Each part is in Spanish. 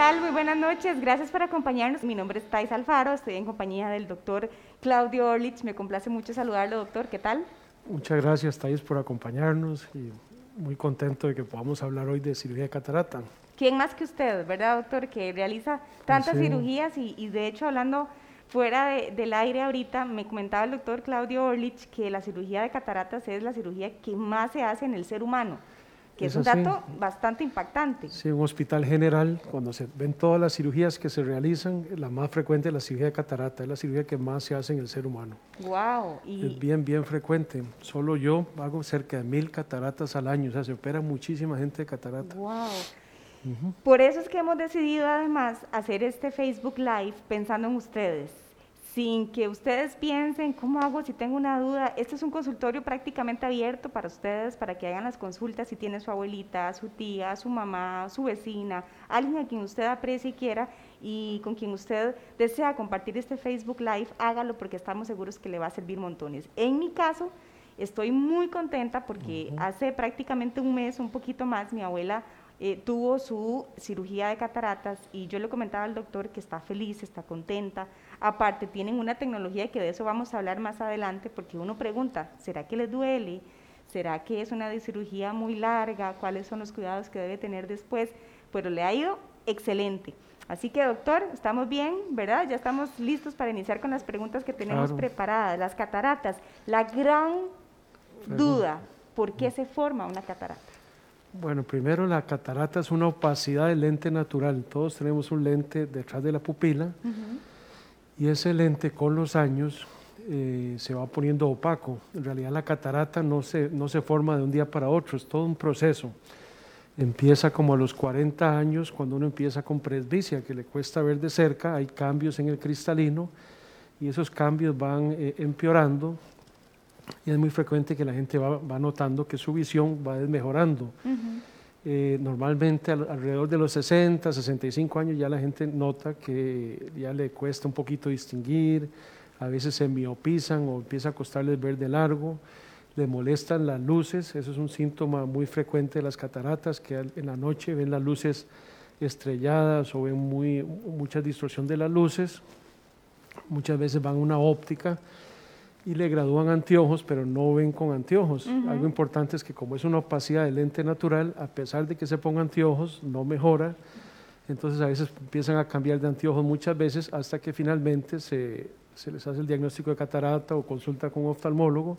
tal? Muy buenas noches. Gracias por acompañarnos. Mi nombre es Thais Alfaro, estoy en compañía del doctor Claudio Orlich. Me complace mucho saludarlo, doctor. ¿Qué tal? Muchas gracias, Thais, por acompañarnos y muy contento de que podamos hablar hoy de cirugía de catarata. ¿Quién más que usted, verdad, doctor, que realiza tantas cirugías y, de hecho hablando fuera del aire ahorita, me comentaba el doctor Claudio Orlich que la cirugía de cataratas es la cirugía que más se hace en el ser humano que es, un dato bastante impactante. Sí, un hospital general, cuando se ven todas las cirugías que se realizan, la más frecuente es la cirugía de catarata, es la cirugía que más se hace en el ser humano. Wow. Es bien, bien frecuente. Solo yo hago cerca de mil cataratas al año, o sea, se opera muchísima gente de catarata. Wow. Por eso es que hemos decidido además hacer este Facebook Live pensando en ustedes sin que ustedes piensen, ¿cómo hago si tengo una duda? Este es un consultorio prácticamente abierto para ustedes, para que hagan las consultas si tiene su abuelita, su tía, su mamá, su vecina, alguien a quien usted aprecie y quiera y con quien usted desea compartir este Facebook Live, hágalo porque estamos seguros que le va a servir montones. En mi caso, estoy muy contenta porque hace prácticamente un mes, un poquito más, mi abuela eh, tuvo su cirugía de cataratas y yo le comentaba al doctor que está feliz, está contenta. Aparte, tienen una tecnología que de eso vamos a hablar más adelante porque uno pregunta, ¿será que le duele? ¿Será que es una cirugía muy larga? ¿Cuáles son los cuidados que debe tener después? Pero le ha ido excelente. Así que, doctor, estamos bien, ¿verdad? Ya estamos listos para iniciar con las preguntas que tenemos preparadas. Las cataratas, la gran duda, ¿por qué se forma una catarata? Bueno, primero la catarata es una opacidad del lente natural. Todos tenemos un lente detrás de la pupila y ese lente con los años eh, se va poniendo opaco. En realidad la catarata no se, no se forma de un día para otro, es todo un proceso. Empieza como a los 40 años, cuando uno empieza con presbicia, que le cuesta ver de cerca, hay cambios en el cristalino y esos cambios van eh, empeorando y es muy frecuente que la gente va, notando que su visión va desmejorando. Eh, normalmente alrededor de los 60, 65 años ya la gente nota que ya le cuesta un poquito distinguir, a veces se miopizan o empieza a costarles ver de largo, le molestan las luces, eso es un síntoma muy frecuente de las cataratas, que en la noche ven las luces estrelladas o ven muy, mucha distorsión de las luces, muchas veces van a una óptica y le gradúan anteojos, pero no ven con anteojos. Algo importante es que como es una opacidad del lente natural, a pesar de que se pongan anteojos, no mejora. Entonces a veces empiezan a cambiar de anteojos muchas veces hasta que finalmente se, se les hace el diagnóstico de catarata o consulta con un oftalmólogo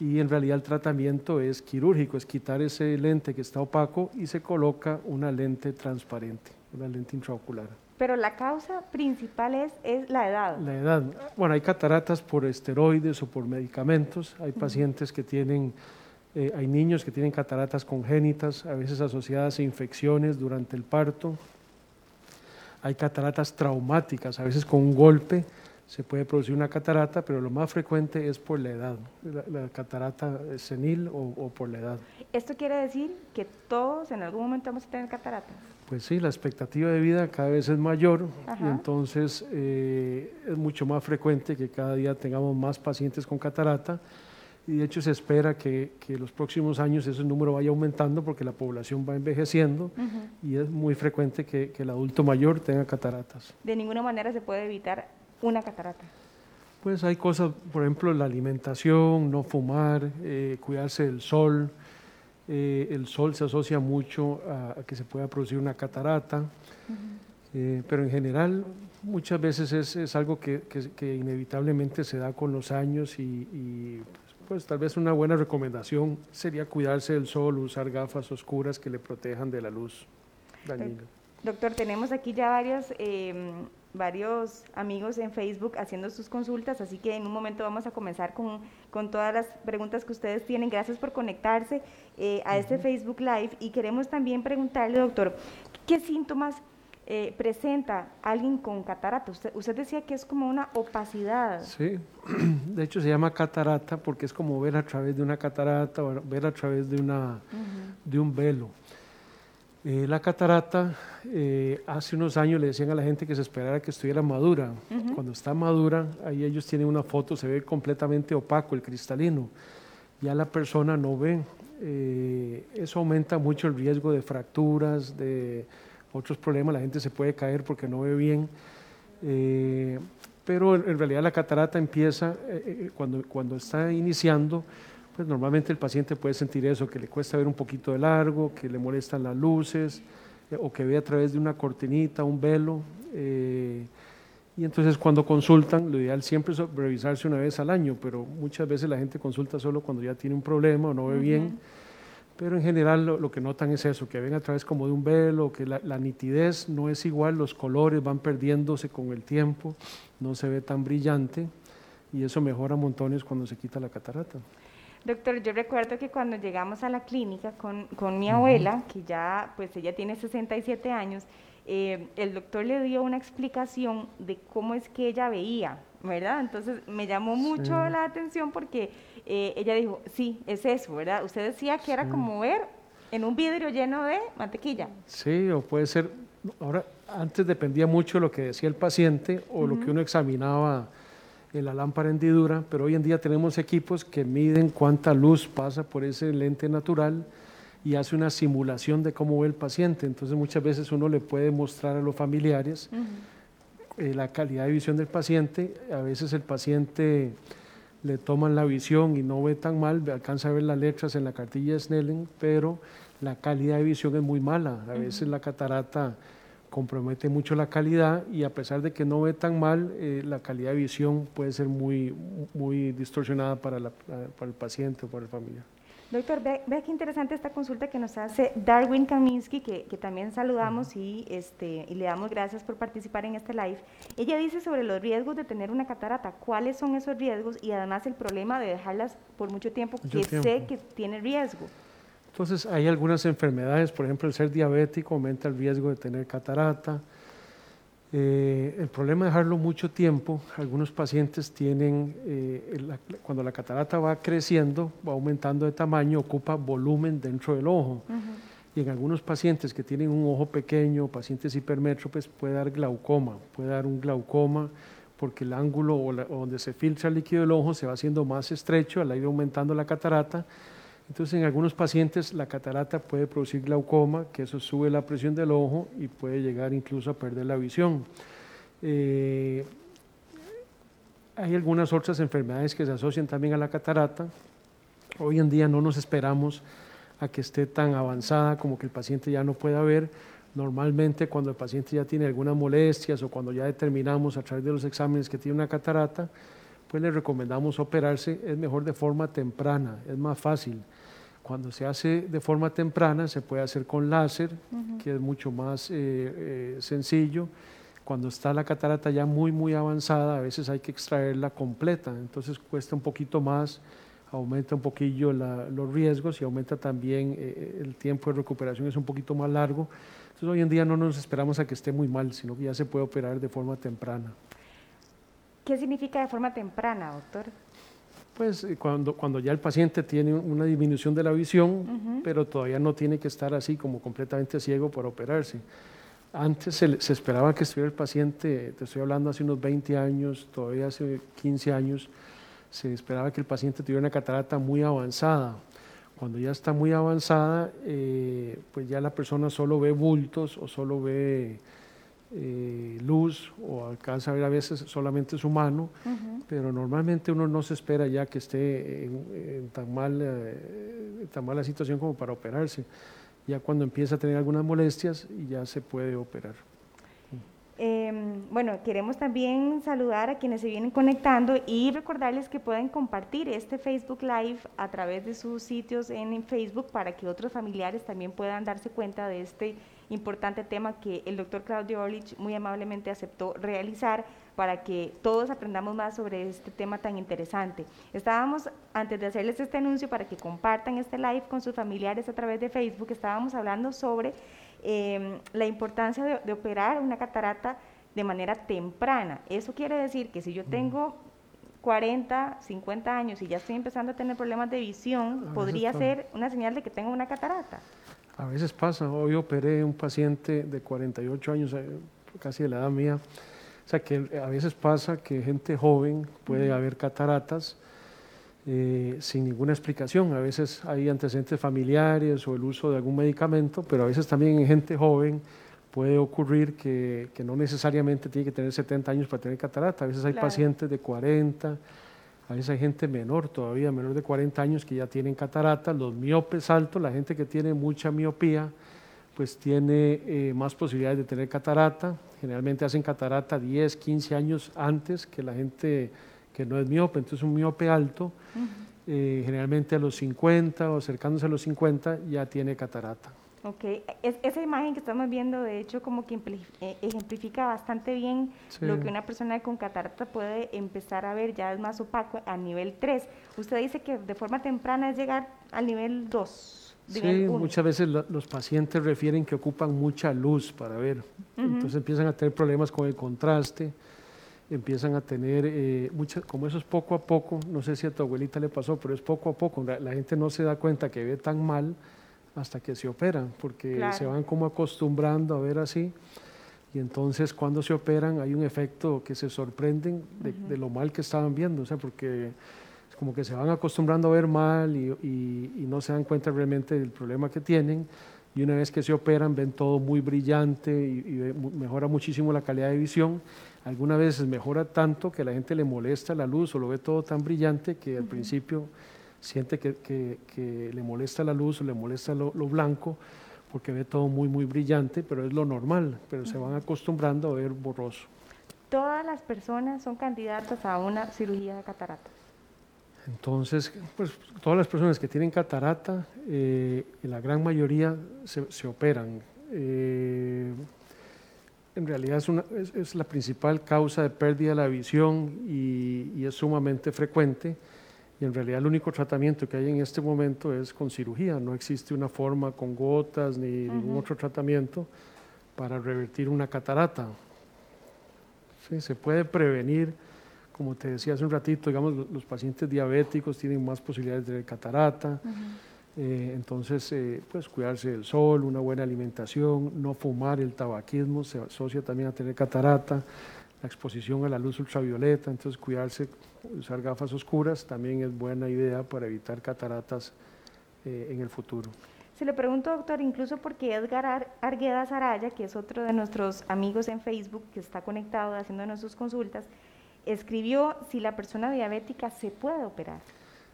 y en realidad el tratamiento es quirúrgico, es quitar ese lente que está opaco y se coloca una lente transparente, una lente intraocular. Pero la causa principal es, es la edad. La edad. Bueno, hay cataratas por esteroides o por medicamentos. Hay pacientes que tienen, eh, hay niños que tienen cataratas congénitas, a veces asociadas a infecciones durante el parto. Hay cataratas traumáticas, a veces con un golpe se puede producir una catarata, pero lo más frecuente es por la edad, la, catarata senil o, o, por la edad. ¿Esto quiere decir que todos en algún momento vamos a tener catarata? Pues sí, la expectativa de vida cada vez es mayor y entonces eh, es mucho más frecuente que cada día tengamos más pacientes con catarata y de hecho se espera que, que los próximos años ese número vaya aumentando porque la población va envejeciendo y es muy frecuente que, que, el adulto mayor tenga cataratas. ¿De ninguna manera se puede evitar una catarata? Pues hay cosas, por ejemplo, la alimentación, no fumar, eh, cuidarse del sol, eh, el sol se asocia mucho a, que se pueda producir una catarata, eh, pero en general muchas veces es, algo que, inevitablemente se da con los años y, pues, tal vez una buena recomendación sería cuidarse del sol, usar gafas oscuras que le protejan de la luz dañina. Doctor, tenemos aquí ya varios em, varios amigos en Facebook haciendo sus consultas, así que en un momento vamos a comenzar con, con todas las preguntas que ustedes tienen. Gracias por conectarse eh, a este Facebook Live y queremos también preguntarle, doctor, ¿qué síntomas eh, presenta alguien con catarata? Usted, usted, decía que es como una opacidad. Sí, de hecho se llama catarata porque es como ver a través de una catarata o ver a través de, una, de un velo. Eh, la catarata, eh, hace unos años le decían a la gente que se esperara que estuviera madura. Cuando está madura, ahí ellos tienen una foto, se ve completamente opaco el cristalino. Ya la persona no ve. Eh, eso aumenta mucho el riesgo de fracturas, de otros problemas, la gente se puede caer porque no ve bien. Eh, pero en, realidad la catarata empieza eh, cuando, cuando está iniciando, pues normalmente el paciente puede sentir eso, que le cuesta ver un poquito de largo, que le molestan las luces, o que ve a través de una cortinita, un velo. Y entonces cuando consultan, lo ideal siempre es revisarse una vez al año, pero muchas veces la gente consulta solo cuando ya tiene un problema o no ve bien. Pero en general lo, que notan es eso, que ven a través como de un velo, que la, nitidez no es igual, los colores van perdiéndose con el tiempo, no se ve tan brillante y eso mejora montones cuando se quita la catarata. Doctor, yo recuerdo que cuando llegamos a la clínica con, con mi abuela, que ya, pues ella tiene 67 años, eh, el doctor le dio una explicación de cómo es que ella veía, ¿verdad? Entonces me llamó mucho la atención porque eh, ella dijo, sí, es eso, ¿verdad? Usted decía que era como ver en un vidrio lleno de mantequilla. Sí, o puede ser, ahora, antes dependía mucho de lo que decía el paciente o lo que uno examinaba en la lámpara hendidura, pero hoy en día tenemos equipos que miden cuánta luz pasa por ese lente natural y hace una simulación de cómo ve el paciente. Entonces muchas veces uno le puede mostrar a los familiares eh, la calidad de visión del paciente. A veces el paciente le toman la visión y no ve tan mal, alcanza a ver las letras en la cartilla de Snellen, pero la calidad de visión es muy mala. A veces la catarata compromete mucho la calidad y a pesar de que no ve tan mal, eh, la calidad de visión puede ser muy, muy distorsionada para, para el paciente o para el familiar. Doctor, ve, qué interesante esta consulta que nos hace Darwin Kaminsky, que, también saludamos y, este, y le damos gracias por participar en este live. Ella dice sobre los riesgos de tener una catarata, cuáles son esos riesgos y además el problema de dejarlas por mucho tiempo, que sé que tiene riesgo. Entonces, hay algunas enfermedades, por ejemplo, el ser diabético aumenta el riesgo de tener catarata, eh, el problema de dejarlo mucho tiempo, algunos pacientes tienen, eh, cuando la catarata va creciendo, va aumentando de tamaño, ocupa volumen dentro del ojo. Y en algunos pacientes que tienen un ojo pequeño, pacientes hipermétropes, puede dar glaucoma, puede dar un glaucoma porque el ángulo o donde se filtra el líquido del ojo se va haciendo más estrecho al ir aumentando la catarata entonces, en algunos pacientes la catarata puede producir glaucoma, que eso sube la presión del ojo y puede llegar incluso a perder la visión. Eh, hay algunas otras enfermedades que se asocian también a la catarata. Hoy en día no nos esperamos a que esté tan avanzada como que el paciente ya no pueda ver. Normalmente cuando el paciente ya tiene algunas molestias o cuando ya determinamos a través de los exámenes que tiene una catarata, pues le recomendamos operarse. Es mejor de forma temprana, es más fácil. Cuando se hace de forma temprana, se puede hacer con láser, que es mucho más eh, eh, sencillo. Cuando está la catarata ya muy, muy avanzada, a veces hay que extraerla completa, entonces cuesta un poquito más, aumenta un poquillo los riesgos y aumenta también eh, el tiempo de recuperación, es un poquito más largo. Entonces hoy en día no nos esperamos a que esté muy mal, sino que ya se puede operar de forma temprana. ¿Qué significa de forma temprana, doctor? pues eh, cuando, cuando ya el paciente tiene una disminución de la visión, pero todavía no tiene que estar así como completamente ciego para operarse. Antes se, se, esperaba que estuviera el paciente, te estoy hablando hace unos 20 años, todavía hace 15 años, se esperaba que el paciente tuviera una catarata muy avanzada. Cuando ya está muy avanzada, eh, pues ya la persona solo ve bultos o solo ve eh, luz o alcanza a ver a veces solamente su mano, pero normalmente uno no se espera ya que esté en, tan, mal, eh, tan mala situación como para operarse. Ya cuando empieza a tener algunas molestias ya se puede operar. Em, bueno, queremos también saludar a quienes se vienen conectando y recordarles que pueden compartir este Facebook Live a través de sus sitios en Facebook para que otros familiares también puedan darse cuenta de este importante tema que el doctor Claudio Orlich muy amablemente aceptó realizar para que todos aprendamos más sobre este tema tan interesante. Estábamos, antes de hacerles este anuncio para que compartan este live con sus familiares a través de Facebook, estábamos hablando sobre em, la importancia de, operar una catarata de manera temprana. Eso quiere decir que si yo tengo 40, 50 años y ya estoy empezando a tener problemas de visión, podría ser una señal de que tengo una catarata. A veces pasa, hoy operé un paciente de 48 años, eh, casi de la edad mía, o sea que a veces pasa que gente joven puede haber cataratas eh, sin ninguna explicación, a veces hay antecedentes familiares o el uso de algún medicamento, pero a veces también en gente joven puede ocurrir que, que, no necesariamente tiene que tener 70 años para tener catarata. A veces hay pacientes de 40, a veces hay gente menor todavía, menor de 40 años que ya tienen catarata. Los miopes altos, la gente que tiene mucha miopía, pues tiene eh, más posibilidades de tener catarata. Generalmente hacen catarata 10, 15 años antes que la gente que no es miope. Entonces un miope alto, eh, generalmente a los 50 o acercándose a los 50 ya tiene catarata. Ok, esa imagen que estamos viendo de hecho como que eh, ejemplifica bastante bien lo que una persona con catarata puede empezar a ver, ya es más opaco a nivel 3. Usted dice que de forma temprana es llegar al nivel 2. Sí, muchas veces los pacientes refieren que ocupan mucha luz para ver, entonces empiezan a tener problemas con el contraste, empiezan a tener, eh, como eso es poco a poco, no sé si a tu abuelita le pasó, pero es poco a poco, la gente no se da cuenta que ve tan mal hasta que se operan, porque se van como acostumbrando a ver así. Y entonces cuando se operan hay un efecto que se sorprenden de, lo mal que estaban viendo, o sea, porque como que se van acostumbrando a ver mal y, no se dan cuenta realmente del problema que tienen. Y una vez que se operan ven todo muy brillante y, mejora muchísimo la calidad de visión. Algunas veces mejora tanto que la gente le molesta la luz o lo ve todo tan brillante que al principio siente que, le molesta la luz o le molesta lo, blanco, porque ve todo muy, muy brillante, pero es lo normal, pero se van acostumbrando a ver borroso. ¿Todas las personas son candidatas a una cirugía de catarata? Entonces, pues todas las personas que tienen catarata, eh, la gran mayoría se, operan. Eh, en realidad es, la principal causa de pérdida de la visión y es sumamente frecuente y en realidad el único tratamiento que hay en este momento es con cirugía, no existe una forma con gotas ni ningún otro tratamiento para revertir una catarata. Sí, se puede prevenir, como te decía hace un ratito, digamos, los pacientes diabéticos tienen más posibilidades de catarata, eh, entonces eh, pues cuidarse del sol, una buena alimentación, no fumar, el tabaquismo se asocia también a tener catarata, la exposición a la luz ultravioleta, entonces cuidarse, usar gafas oscuras también es buena idea para evitar cataratas eh, en el futuro. Se le pregunto, doctor, incluso porque Edgar Argueda Saraya, que es otro de nuestros amigos en Facebook, que está conectado haciendo sus consultas, escribió si la persona diabética se puede operar.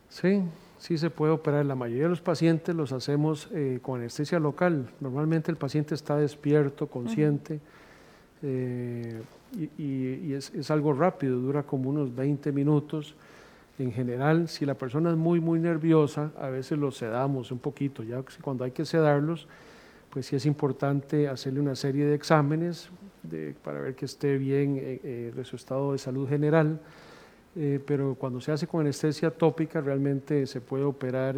Sí, sí se puede operar. La mayoría de los pacientes los hacemos eh, con anestesia local. Normalmente el paciente está despierto, consciente y, es, algo rápido, dura como unos 20 minutos. En general, si la persona es muy, muy nerviosa, a veces los sedamos un poquito, ya cuando hay que sedarlos, pues sí es importante hacerle una serie de exámenes para ver que esté bien eh, eh, de su estado de salud general. Eh, pero cuando se hace con anestesia tópica realmente se puede operar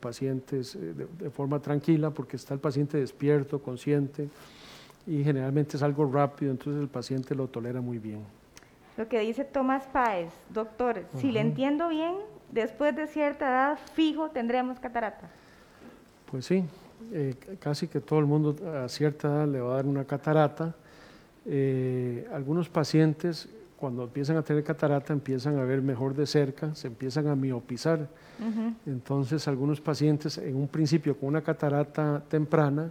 pacientes de, de, forma tranquila porque está el paciente despierto, consciente y generalmente es algo rápido, entonces el paciente lo tolera muy bien. Lo que dice Tomás Páez, doctor, si le entiendo bien, después de cierta edad fijo tendremos catarata. Pues sí, eh, casi que todo el mundo a cierta edad le va a dar una catarata. Eh, algunos pacientes cuando empiezan a tener catarata empiezan a ver mejor de cerca, se empiezan a miopizar. Entonces algunos pacientes en un principio con una catarata temprana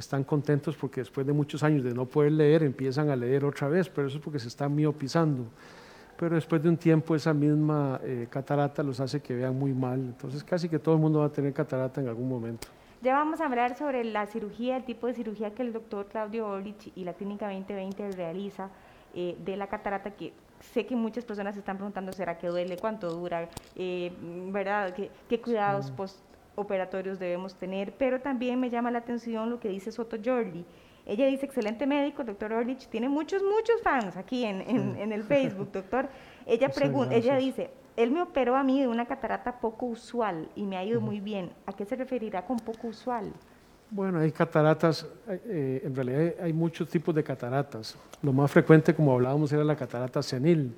están contentos porque después de muchos años de no poder leer empiezan a leer otra vez, pero eso es porque se están miopizando. Pero después de un tiempo esa misma eh, catarata los hace que vean muy mal, entonces casi que todo el mundo va a tener catarata en algún momento. Ya vamos a hablar sobre la cirugía, el tipo de cirugía que el doctor Claudio Orlich y la Clínica 2020 realiza eh, de la catarata, que sé que muchas personas se están preguntando, ¿será que duele? ¿Cuánto dura? Eh, ¿Verdad? ¿Qué, cuidados post operatorios debemos tener, pero también me llama la atención lo que dice Soto Jordi. Ella dice, excelente médico, doctor Orlich, tiene muchos, muchos fans aquí en, en, el Facebook, doctor. Ella, pregunta, ella dice, él me operó a mí de una catarata poco usual y me ha ido muy bien. ¿A qué se referirá con poco usual? Bueno, hay cataratas, eh, en realidad hay, muchos tipos de cataratas. Lo más frecuente, como hablábamos, era la catarata senil.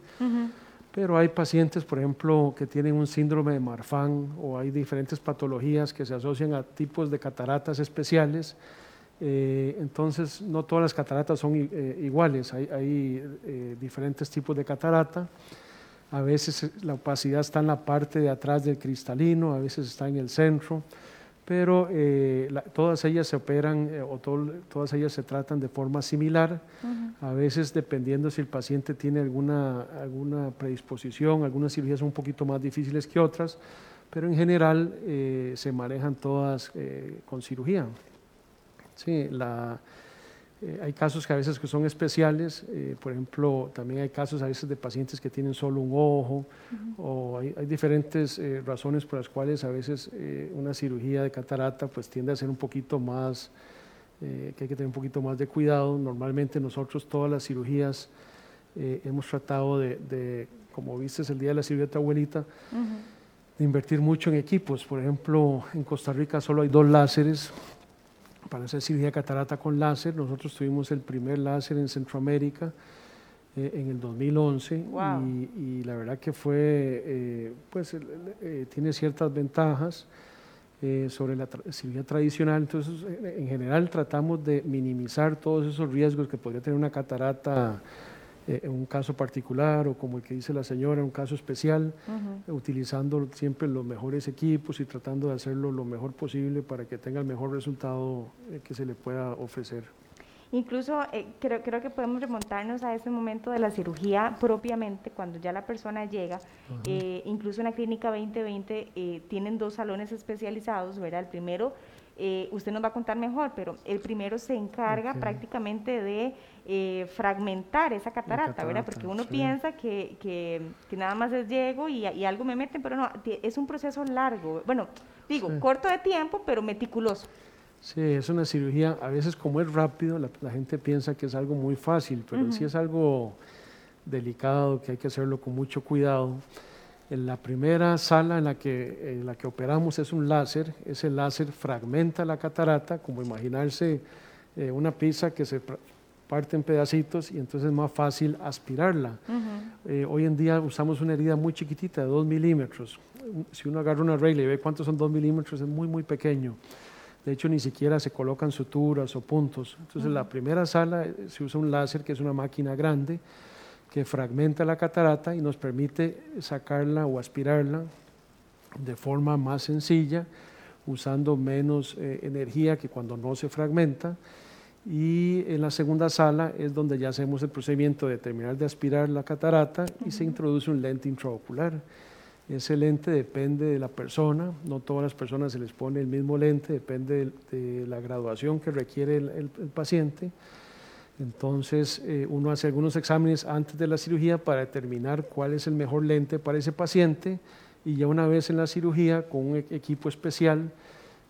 Pero hay pacientes, por ejemplo, que tienen un síndrome de Marfan o hay diferentes patologías que se asocian a tipos de cataratas especiales. Eh, entonces, no todas las cataratas son eh, iguales, hay, eh, diferentes tipos de catarata. A veces la opacidad está en la parte de atrás del cristalino, a veces está en el centro. Pero eh, todas ellas se operan eh, o todas ellas se tratan de forma similar, a veces dependiendo si el paciente tiene alguna, alguna predisposición, algunas cirugías son un poquito más difíciles que otras, pero en general eh, se manejan todas con cirugía. Sí, la, eh, hay casos que a veces que son especiales, eh, por ejemplo, también hay casos a veces de pacientes que tienen solo un ojo, o hay, diferentes eh, razones por las cuales a veces una cirugía de catarata pues tiende a ser un poquito más, que hay que tener un poquito más de cuidado. Normalmente nosotros todas las cirugías hemos tratado de, como viste el día de la cirugía de tu abuelita, de invertir mucho en equipos. Por ejemplo, en Costa Rica solo hay dos láseres para hacer cirugía de catarata con láser. Nosotros tuvimos el primer láser en Centroamérica eh, en el 2011 y, la verdad que fue, eh, pues eh, tiene ciertas ventajas sobre la cirugía tradicional. Entonces, en general tratamos de minimizar todos esos riesgos que podría tener una catarata eh, un caso particular o como el que dice la señora, un caso especial, utilizando siempre los mejores equipos y tratando de hacerlo lo mejor posible para que tenga el mejor resultado eh, que se le pueda ofrecer. Incluso eh, creo, creo que podemos remontarnos a ese momento de la cirugía propiamente, cuando ya la persona llega. incluso en la clínica 2020 tienen dos salones especializados, ¿verdad? El primero eh, usted nos va a contar mejor, pero el primero se encarga prácticamente de eh, fragmentar esa catarata, ¿verdad? Porque uno piensa que, que, nada más es llego y, algo me meten, pero no, es un proceso largo, bueno, digo, corto de tiempo, pero meticuloso. Sí, es una cirugía, a veces como es rápido, la, gente piensa que es algo muy fácil, pero sí es algo delicado, que hay que hacerlo con mucho cuidado. En la primera sala en la, que, en la que operamos es un láser, ese láser fragmenta la catarata, como imaginarse eh, una pizza que se parte en pedacitos y entonces es más fácil aspirarla. Eh, hoy en día usamos una herida muy chiquitita de 2 milímetros. Si uno agarra una regla y ve cuántos son 2 milímetros, es muy, muy pequeño. De hecho, ni siquiera se colocan suturas o puntos. Entonces, en la primera sala eh, se usa un láser que es una máquina grande que fragmenta la catarata y nos permite sacarla o aspirarla de forma más sencilla, usando menos eh, energía que cuando no se fragmenta. Y en la segunda sala es donde ya hacemos el procedimiento de terminar de aspirar la catarata y se introduce un lente intraocular. Ese lente depende de la persona, no todas las personas se les pone el mismo lente, depende de, la graduación que requiere el paciente. Entonces, eh, uno hace algunos exámenes antes de la cirugía para determinar cuál es el mejor lente para ese paciente y ya una vez en la cirugía, con un e-, equipo especial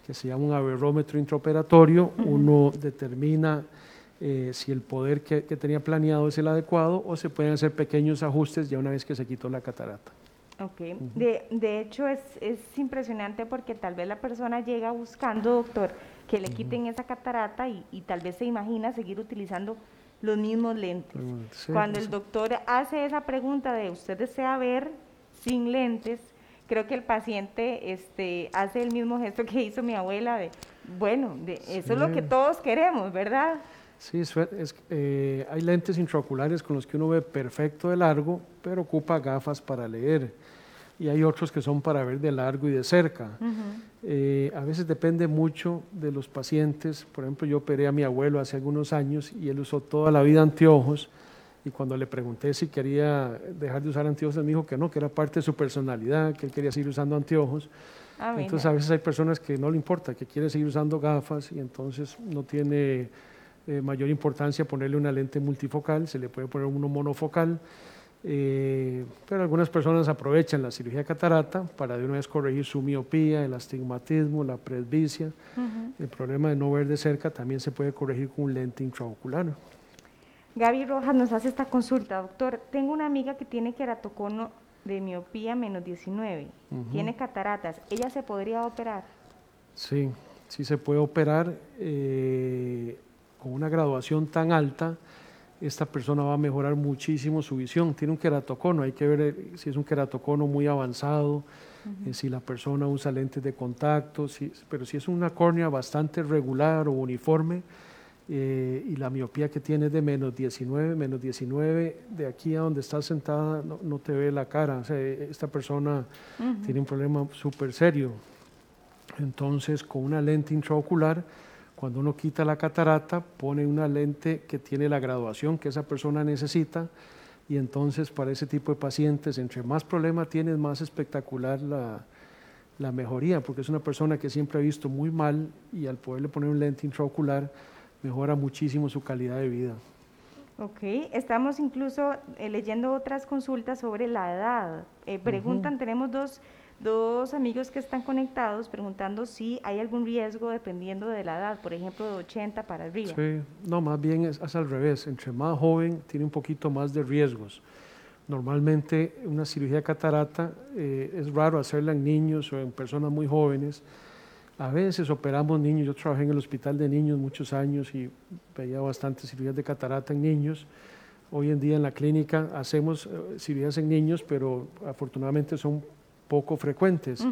que se llama un averrómetro intraoperatorio, uno determina eh, si el poder que, tenía planeado es el adecuado o se pueden hacer pequeños ajustes ya una vez que se quitó la catarata. Ok, de, de, hecho es, es impresionante porque tal vez la persona llega buscando, doctor, que le quiten esa catarata y, tal vez se imagina seguir utilizando los mismos lentes. Cuando el doctor hace esa pregunta de usted desea ver sin lentes, creo que el paciente este, hace el mismo gesto que hizo mi abuela de, bueno, de, eso es lo que todos queremos, ¿verdad? Sí, es, eh, hay lentes intraoculares con los que uno ve perfecto de largo, pero ocupa gafas para leer y hay otros que son para ver de largo y de cerca. Eh, a veces depende mucho de los pacientes. Por ejemplo, yo operé a mi abuelo hace algunos años y él usó toda la vida anteojos y cuando le pregunté si quería dejar de usar anteojos, él me dijo que no, que era parte de su personalidad, que él quería seguir usando anteojos. Ah, entonces a veces hay personas que no le importa, que quieren seguir usando gafas y entonces no tiene eh, mayor importancia ponerle una lente multifocal, se le puede poner uno monofocal. Eh, pero algunas personas aprovechan la cirugía de catarata para de una vez corregir su miopía, el astigmatismo, la presbicia. El problema de no ver de cerca también se puede corregir con un lente intraocular. Gaby Rojas nos hace esta consulta. Doctor, tengo una amiga que tiene queratocono de miopía menos 19, tiene cataratas. ¿Ella se podría operar? Sí, sí se puede operar eh, con una graduación tan alta esta persona va a mejorar muchísimo su visión. Tiene un queratocono, hay que ver eh, si es un queratocono muy avanzado, eh, si la persona usa lentes de contacto, pero si es una córnea bastante regular o uniforme eh, y la miopía que tiene es de menos 19, menos 19, de aquí a donde está sentada no, te ve la cara. esta persona tiene un problema súper serio. Entonces, con una lente intraocular, cuando uno quita la catarata, pone una lente que tiene la graduación que esa persona necesita y entonces para ese tipo de pacientes, entre más problemas tienes, más espectacular la, la mejoría, porque es una persona que siempre ha visto muy mal y al poderle poner un lente intraocular mejora muchísimo su calidad de vida. Ok, estamos incluso eh, leyendo otras consultas sobre la edad. Eh, preguntan, tenemos dos, dos, amigos que están conectados preguntando si hay algún riesgo dependiendo de la edad, por ejemplo, de 80 para arriba. Sí, no, más bien es, es al revés. Entre más joven tiene un poquito más de riesgos. Normalmente una cirugía de catarata eh, es raro hacerla en niños o en personas muy jóvenes. A veces operamos niños, yo trabajé en el hospital de niños muchos años y veía bastantes cirugías de catarata en niños. Hoy en día en la clínica hacemos eh, cirugías en niños, pero afortunadamente son poco frecuentes.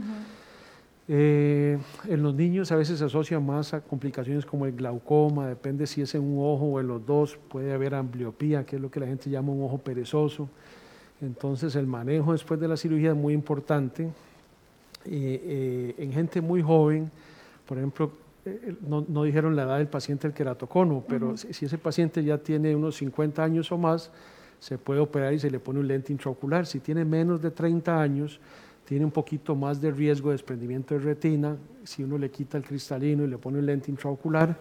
Eh, en los niños a veces se asocia más a complicaciones como el glaucoma, depende si es en un ojo o en los dos, puede haber ambliopía, que es lo que la gente llama un ojo perezoso. Entonces el manejo después de la cirugía es muy importante. Eh, en gente muy joven, por ejemplo, eh, no, dijeron la edad del paciente del queratocono, pero si, ese paciente ya tiene unos 50 años o más, se puede operar y se le pone un lente intraocular. Si tiene menos de 30 años, tiene un poquito más de riesgo de desprendimiento de retina. Si uno le quita el cristalino y le pone un lente intraocular,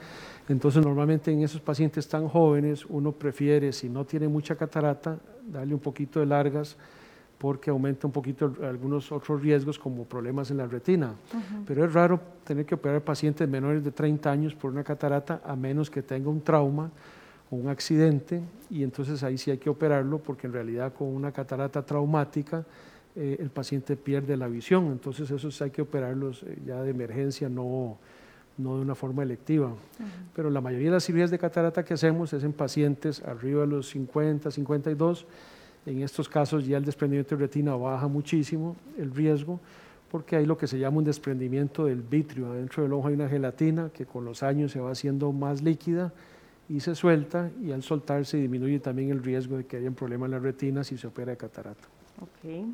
entonces normalmente en esos pacientes tan jóvenes uno prefiere, si no tiene mucha catarata, darle un poquito de largas porque aumenta un poquito algunos otros riesgos como problemas en la retina. Pero es raro tener que operar pacientes menores de 30 años por una catarata a menos que tenga un trauma o un accidente y entonces ahí sí hay que operarlo porque en realidad con una catarata traumática eh, el paciente pierde la visión. Entonces esos hay que operarlos eh, ya de emergencia, no, no de una forma electiva. Pero la mayoría de las cirugías de catarata que hacemos es en pacientes arriba de los 50, 52 en estos casos ya el desprendimiento de retina baja muchísimo el riesgo porque hay lo que se llama un desprendimiento del vitrio. Adentro del ojo hay una gelatina que con los años se va haciendo más líquida y se suelta y al soltarse disminuye también el riesgo de que haya un problema en la retina si se opera de catarata. Okay.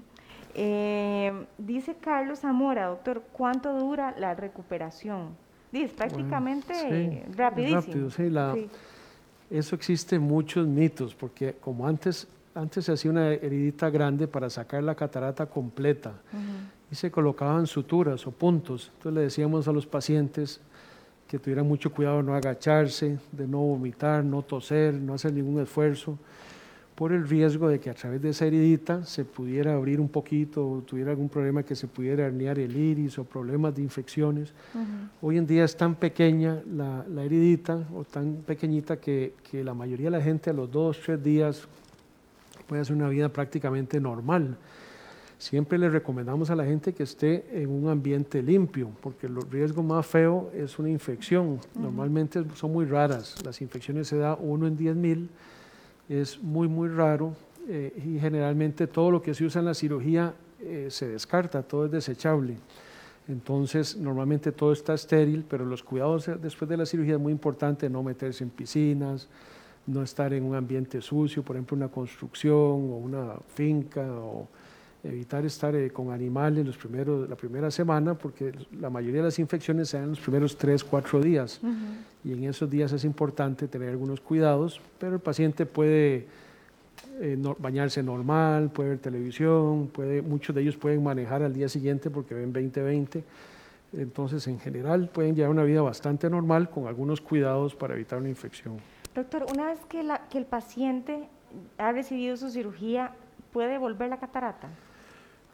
Eh, dice Carlos Zamora, doctor, ¿cuánto dura la recuperación? Dice, prácticamente rapidísimo. Rápido, Eso existe muchos mitos, porque como antes antes se hacía una heridita grande para sacar la catarata completa y se colocaban suturas o puntos. Entonces le decíamos a los pacientes que tuvieran mucho cuidado de no agacharse, de no vomitar, no toser, no hacer ningún esfuerzo, por el riesgo de que a través de esa heridita se pudiera abrir un poquito o tuviera algún problema que se pudiera herniar el iris o problemas de infecciones. Hoy en día es tan pequeña la, heridita o tan pequeñita que, que la mayoría de la gente a los dos, tres días puede hacer una vida prácticamente normal. Siempre le recomendamos a la gente que esté en un ambiente limpio, porque el riesgo más feo es una infección. Normalmente son muy raras. Las infecciones se da uno en 10 mil, es muy, muy raro. Eh, y generalmente todo lo que se usa en la cirugía eh, se descarta, todo es desechable. Entonces, normalmente todo está estéril, pero los cuidados después de la cirugía es muy importante, no meterse en piscinas, no estar en un ambiente sucio, por ejemplo una construcción o una finca, evitar estar eh, con animales los primeros, la primera semana, porque la mayoría de las infecciones se dan en los primeros tres, cuatro días. Y en esos días es importante tener algunos cuidados, pero el paciente puede eh, bañarse normal, puede ver televisión, puede, muchos de ellos pueden manejar al día siguiente porque ven 20-20. Entonces, en general, pueden llevar una vida bastante normal con algunos cuidados para evitar una infección. Doctor, una vez que, que el paciente ha recibido su cirugía, ¿puede volver la catarata?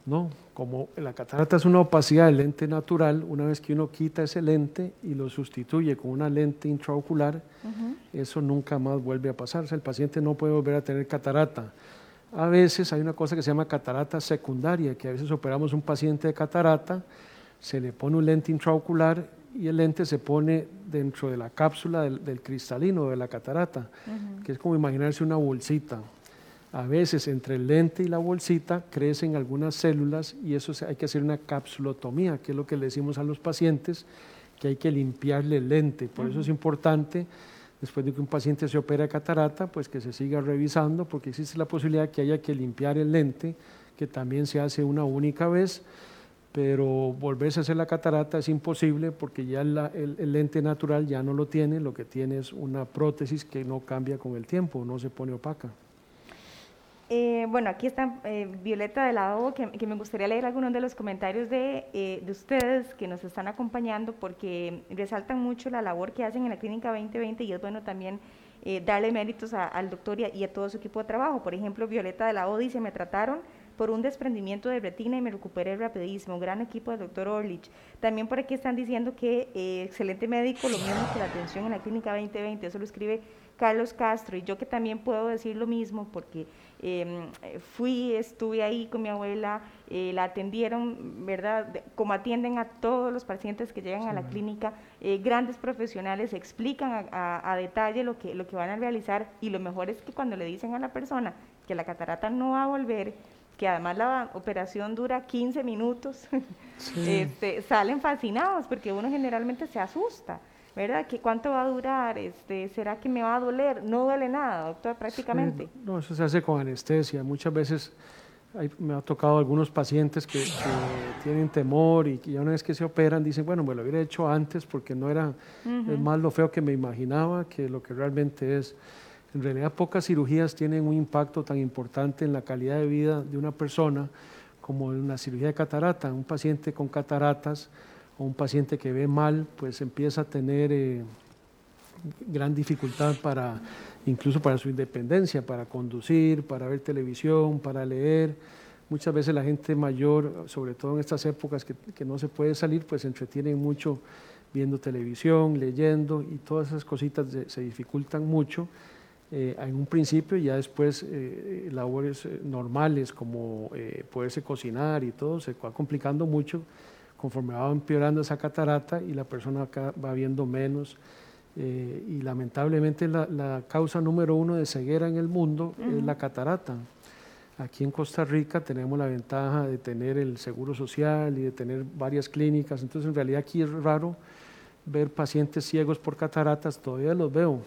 No, como la catarata es una opacidad del lente natural, una vez que uno quita ese lente y lo sustituye con una lente intraocular, eso nunca más vuelve a pasar. el paciente no puede volver a tener catarata. A veces hay una cosa que se llama catarata secundaria, que a veces operamos un paciente de catarata, se le pone un lente intraocular y el lente se pone dentro de la cápsula del, cristalino, de la catarata, que es como imaginarse una bolsita. A veces entre el lente y la bolsita crecen algunas células y eso hay que hacer una capsulotomía, que es lo que le decimos a los pacientes, que hay que limpiarle el lente. Por eso es importante, después de que un paciente se opera catarata, pues que se siga revisando, porque existe la posibilidad que haya que limpiar el lente, que también se hace una única vez pero volverse a hacer la catarata es imposible porque ya el, lente natural ya no lo tiene, lo que tiene es una prótesis que no cambia con el tiempo, no se pone opaca. Eh, bueno, aquí está eh, Violeta de la que, que, me gustaría leer algunos de los comentarios de, eh, de, ustedes que nos están acompañando porque resaltan mucho la labor que hacen en la Clínica 2020 y es bueno también darle méritos al doctor y a, y a, todo su equipo de trabajo. Por ejemplo, Violeta de la O dice, me trataron por un desprendimiento de retina y me recuperé rapidísimo. Gran equipo del doctor Orlich. También por aquí están diciendo que eh, excelente médico, lo mismo que la atención en la clínica 2020. Eso lo escribe Carlos Castro. Y yo que también puedo decir lo mismo porque em, fui, estuve ahí con mi abuela, eh, la atendieron, ¿verdad? Como atienden a todos los pacientes que llegan a la clínica, eh, grandes profesionales explican a, a, detalle lo que, lo que van a realizar y lo mejor es que cuando le dicen a la persona que la catarata no va a volver, que además la operación dura 15 minutos, este, salen fascinados porque uno generalmente se asusta. ¿Verdad? ¿Que ¿Cuánto va a durar? Este, ¿Será que me va a doler? No duele nada, doctor, prácticamente. no, eso se hace con anestesia. Muchas veces me ha tocado algunos pacientes que, tienen temor y que ya una vez que se operan dicen, bueno, me lo hubiera hecho antes porque no era más lo feo que me imaginaba que lo que realmente es. En realidad pocas cirugías tienen un impacto tan importante en la calidad de vida de una persona como una cirugía de catarata. Un paciente con cataratas o un paciente que ve mal, pues empieza a tener eh, gran dificultad para, incluso para su independencia, para conducir, para ver televisión, para leer. Muchas veces la gente mayor, sobre todo en estas épocas que, no se puede salir, pues se entretienen mucho viendo televisión, leyendo y todas esas cositas se dificultan mucho eh, en un principio y ya después eh, labores eh, normales como poderse cocinar y todo se va complicando mucho conforme va empeorando esa catarata y la persona va viendo menos. y lamentablemente la, causa número uno de ceguera en el mundo es la catarata. Aquí en Costa Rica tenemos la ventaja de tener el seguro social y de tener varias clínicas, entonces en realidad aquí es raro ver pacientes ciegos por cataratas, todavía los veo,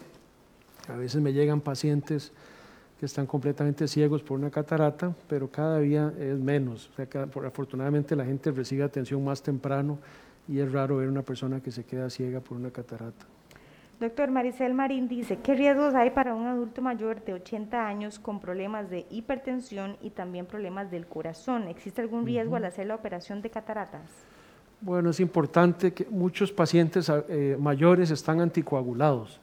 a veces me llegan pacientes que están completamente ciegos por una catarata, pero cada día es menos. afortunadamente la gente recibe atención más temprano y es raro ver una persona que se queda ciega por una catarata. Doctor Maricel Marín dice, ¿qué riesgos hay para un adulto mayor de 80 años con problemas de hipertensión y también problemas del corazón? ¿Existe algún riesgo al hacer la operación de cataratas? Bueno, es importante que muchos pacientes eh, mayores están anticoagulados.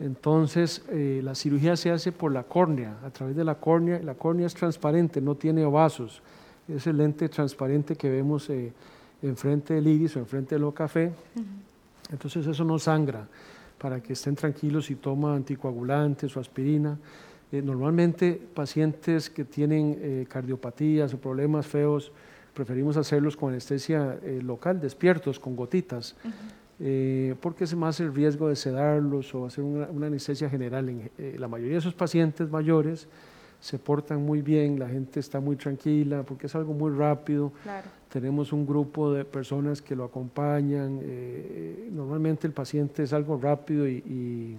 Entonces, eh, la cirugía se hace por la córnea, a través de la córnea. La córnea es transparente, no tiene vasos. Es el lente transparente que vemos eh, enfrente del iris o enfrente del café. Entonces, eso no sangra para que estén tranquilos si toman anticoagulantes o aspirina. Eh, normalmente, pacientes que tienen cardiopatías o problemas feos, preferimos hacerlos con anestesia local, despiertos, con gotitas. Eh, porque es más el riesgo de sedarlos o hacer una, anestesia general. En, eh, la mayoría de esos pacientes mayores se portan muy bien, la gente está muy tranquila, porque es algo muy rápido. Tenemos un grupo de personas que lo acompañan. Eh, normalmente el paciente es algo rápido y,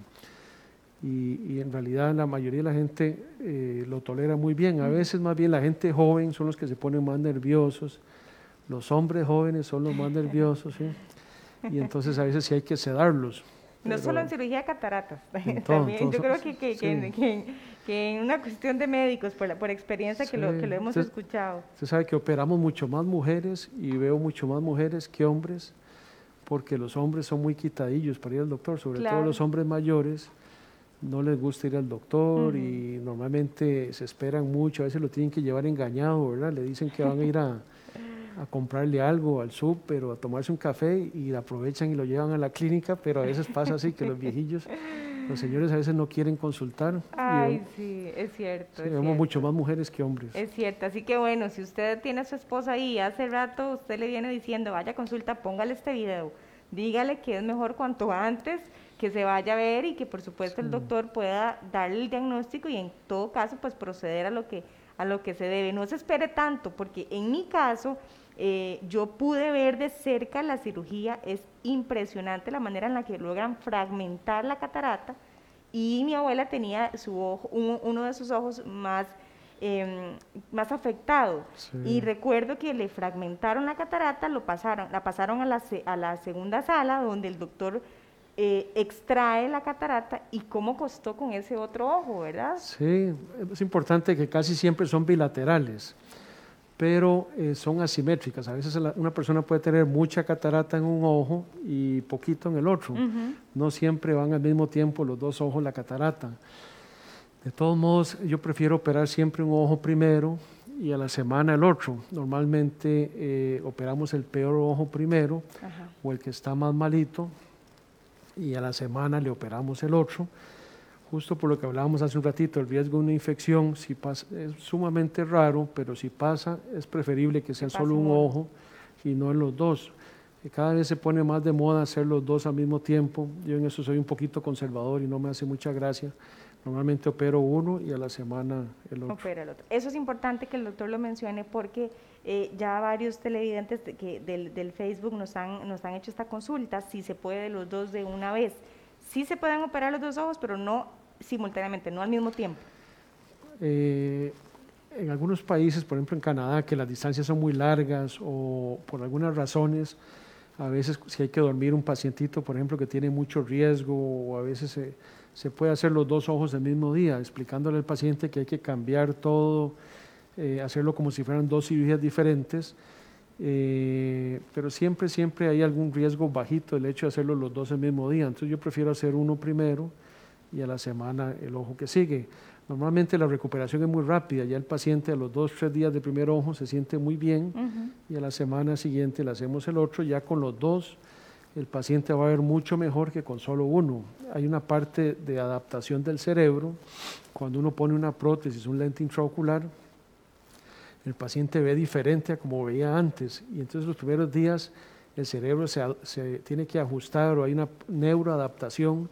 y, en realidad la mayoría de la gente lo tolera muy bien. A veces más bien la gente joven son los que se ponen más nerviosos. Los hombres jóvenes son los más nerviosos. ¿sí? Y entonces a veces sí hay que sedarlos. No solo en cirugía de cataratas, también yo creo que, que, que, en una cuestión de médicos, por, la, por experiencia que, lo, que lo hemos escuchado. Usted sabe que operamos mucho más mujeres y veo mucho más mujeres que hombres, porque los hombres son muy quitadillos para ir al doctor, sobre todo los hombres mayores no les gusta ir al doctor y normalmente se esperan mucho, a veces lo tienen que llevar engañado, ¿verdad? Le dicen que van a ir a a comprarle algo al súper o a tomarse un café y aprovechan y lo llevan a la clínica, pero a veces pasa así que los viejillos, los señores a veces no quieren consultar. Ay, sí, es cierto. vemos mucho más mujeres que hombres. Es cierto, así que bueno, si usted tiene a su esposa ahí hace rato, usted le viene diciendo, vaya consulta, póngale este video, dígale que es mejor cuanto antes que se vaya a ver y que por supuesto el doctor pueda darle el diagnóstico y en todo caso pues proceder a lo que a lo que se debe. No se espere tanto, porque en mi caso eh, yo pude ver de cerca la cirugía, es impresionante la manera en la que logran fragmentar la catarata y mi abuela tenía su ojo, uno de sus ojos más em, más afectado. Y recuerdo que le fragmentaron la catarata, lo pasaron, la pasaron a la, a la segunda sala donde el doctor eh, extrae la catarata y cómo costó con ese otro ojo, ¿verdad? Sí, es importante que casi siempre son bilaterales, pero eh, son asimétricas. A veces una persona puede tener mucha catarata en un ojo y poquito en el otro. No siempre van al mismo tiempo los dos ojos la catarata. De todos modos, yo prefiero operar siempre un ojo primero y a la semana el otro. Normalmente eh, operamos el peor ojo primero o el que está más malito y a la semana le operamos el otro. Justo por lo que hablábamos hace un ratito, el riesgo de una infección si pasa, es sumamente raro, pero si pasa es preferible que sea solo un ojo y no en los dos. Cada vez se pone más de moda hacer los dos al mismo tiempo. Yo en eso soy un poquito conservador y no me hace mucha gracia. Normalmente opero uno y a la semana el otro. Opera el otro. Eso es importante que el doctor lo mencione porque eh, ya varios televidentes que del, del, Facebook nos han, nos han hecho esta consulta, si se puede los dos de una vez. Sí se pueden operar los dos ojos, pero no simultáneamente, no al mismo tiempo. Eh, en algunos países, por ejemplo en Canadá, que las distancias son muy largas o por algunas razones, a veces si hay que dormir un pacientito, por ejemplo, que tiene mucho riesgo o a veces se puede hacer los dos ojos el mismo día, explicándole al paciente que hay que cambiar todo, eh, hacerlo como si fueran dos cirugías diferentes, eh, pero siempre, siempre hay algún riesgo bajito el hecho de hacerlo los dos el mismo día. Entonces yo prefiero hacer uno primero y a la semana el ojo que sigue. Normalmente la recuperación es muy rápida, ya el paciente a los dos, tres días de primer ojo se siente muy bien y a la semana siguiente le hacemos el otro ya con los dos el paciente va a ver mucho mejor que con solo uno. Hay una parte de adaptación del cerebro, cuando uno pone una prótesis, un lente intraocular, el paciente ve diferente a como veía antes y entonces los primeros días el cerebro se, tiene que ajustar o hay una neuroadaptación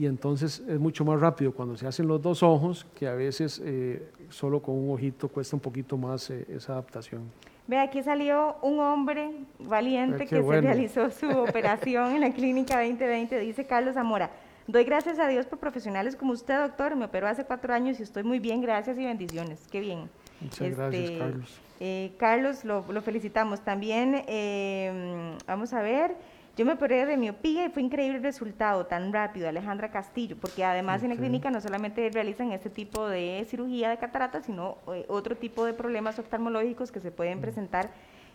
y entonces es mucho más rápido cuando se hacen los dos ojos que a veces eh, solo con un ojito cuesta un poquito más eh, esa adaptación. Ve, aquí salió un hombre valiente que se realizó su operación en la clínica 2020, dice Carlos Zamora. Doy gracias a Dios por profesionales como usted, doctor. Me operó hace cuatro años y estoy muy bien. Gracias y bendiciones. Qué bien. Muchas gracias, este, Carlos. Eh, Carlos, lo, felicitamos. También, eh, vamos a ver, yo me operé de miopía y fue increíble el resultado tan rápido, Alejandra Castillo, porque además en la clínica no solamente realizan este tipo de cirugía de catarata, sino eh, otro tipo de problemas oftalmológicos que se pueden mm. presentar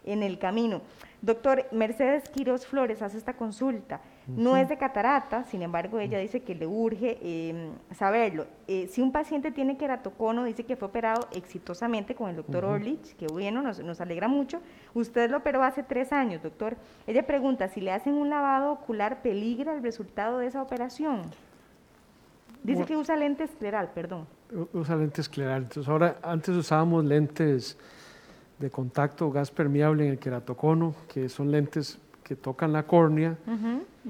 en el camino. Doctor, Mercedes Quiroz Flores hace esta consulta. No es de catarata, sin embargo, ella dice que le urge em, saberlo. Eh, si un paciente tiene queratocono, dice que fue operado exitosamente con el doctor Orlich, que bueno, nos, nos, alegra mucho. Usted lo operó hace tres años, doctor. Ella pregunta, si le hacen un lavado ocular, ¿peligra el resultado de esa operación? Dice que usa lente escleral, perdón. Usa lente escleral. Entonces, ahora, antes usábamos lentes de contacto gas permeable en el queratocono, que son lentes que tocan la córnea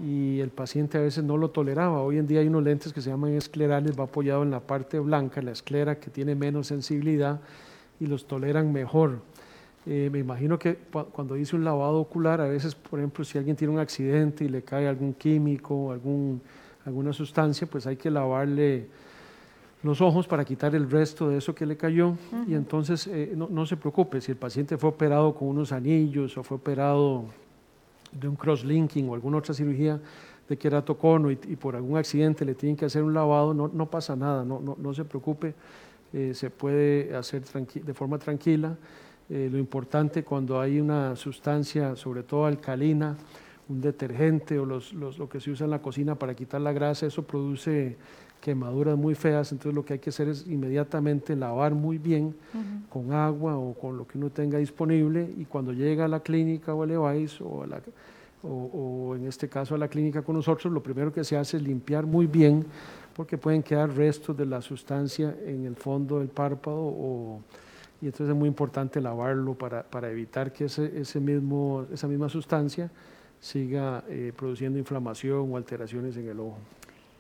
y el paciente a veces no lo toleraba. Hoy en día hay unos lentes que se llaman esclerales, va apoyado en la parte blanca, la esclera que tiene menos sensibilidad y los toleran mejor. Eh, me imagino que cuando dice un lavado ocular, a veces, por ejemplo, si alguien tiene un accidente y le cae algún químico, algún, alguna sustancia, pues hay que lavarle los ojos para quitar el resto de eso que le cayó. Y entonces eh, no, se preocupe, si el paciente fue operado con unos anillos o fue operado de un cross-linking o alguna otra cirugía de queratocono y, y por algún accidente le tienen que hacer un lavado, no, no pasa nada, no, no, no se preocupe, eh, se puede hacer de forma tranquila. Eh, lo importante cuando hay una sustancia, sobre todo alcalina, un detergente o los, los, lo que se usa en la cocina para quitar la grasa, eso produce quemaduras muy feas, entonces lo que hay que hacer es inmediatamente lavar muy bien con agua o con lo que uno tenga disponible y cuando llega a la clínica o al EVAIS o, o, en este caso a la clínica con nosotros, lo primero que se hace es limpiar muy bien porque pueden quedar restos de la sustancia en el fondo del párpado o, y entonces es muy importante lavarlo para, para evitar que ese, ese, mismo, esa misma sustancia siga eh, produciendo inflamación o alteraciones en el ojo.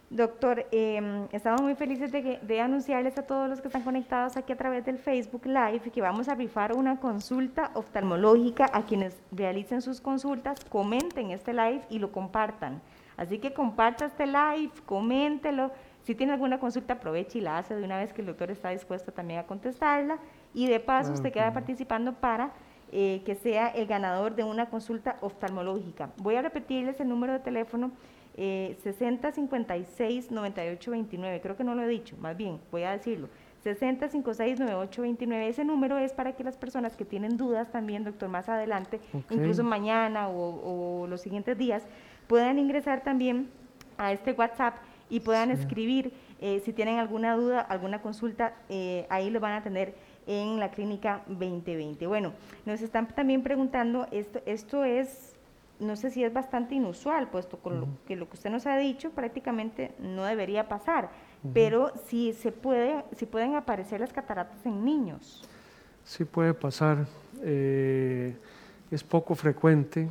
Doctor, em, estamos muy felices de, anunciarles a todos los que están conectados aquí a través del Facebook Live que vamos a rifar una consulta oftalmológica a quienes realicen sus consultas, comenten este live y lo compartan. Así que comparta este live, coméntelo, Si tiene alguna consulta, aproveche y la hace de una vez que el doctor está dispuesto también a contestarla. Y de paso, usted queda participando para eh, que sea el ganador de una consulta oftalmológica. Voy a repetirles el número de teléfono eh, 6056-9829. Creo que no lo he dicho, más bien, voy a decirlo. 6056-9829. Ese número es para que las personas que tienen dudas también, doctor, más adelante, incluso mañana o, los siguientes días, puedan ingresar también a este WhatsApp y puedan escribir eh, si tienen alguna duda, alguna consulta, eh, ahí lo van a tener en la clínica 2020. Bueno, nos están también preguntando, esto, esto es, no sé si es bastante inusual, puesto con lo, que lo que usted nos ha dicho prácticamente no debería pasar, pero si se puede, si pueden aparecer las cataratas en niños. Sí puede pasar, eh, es poco frecuente,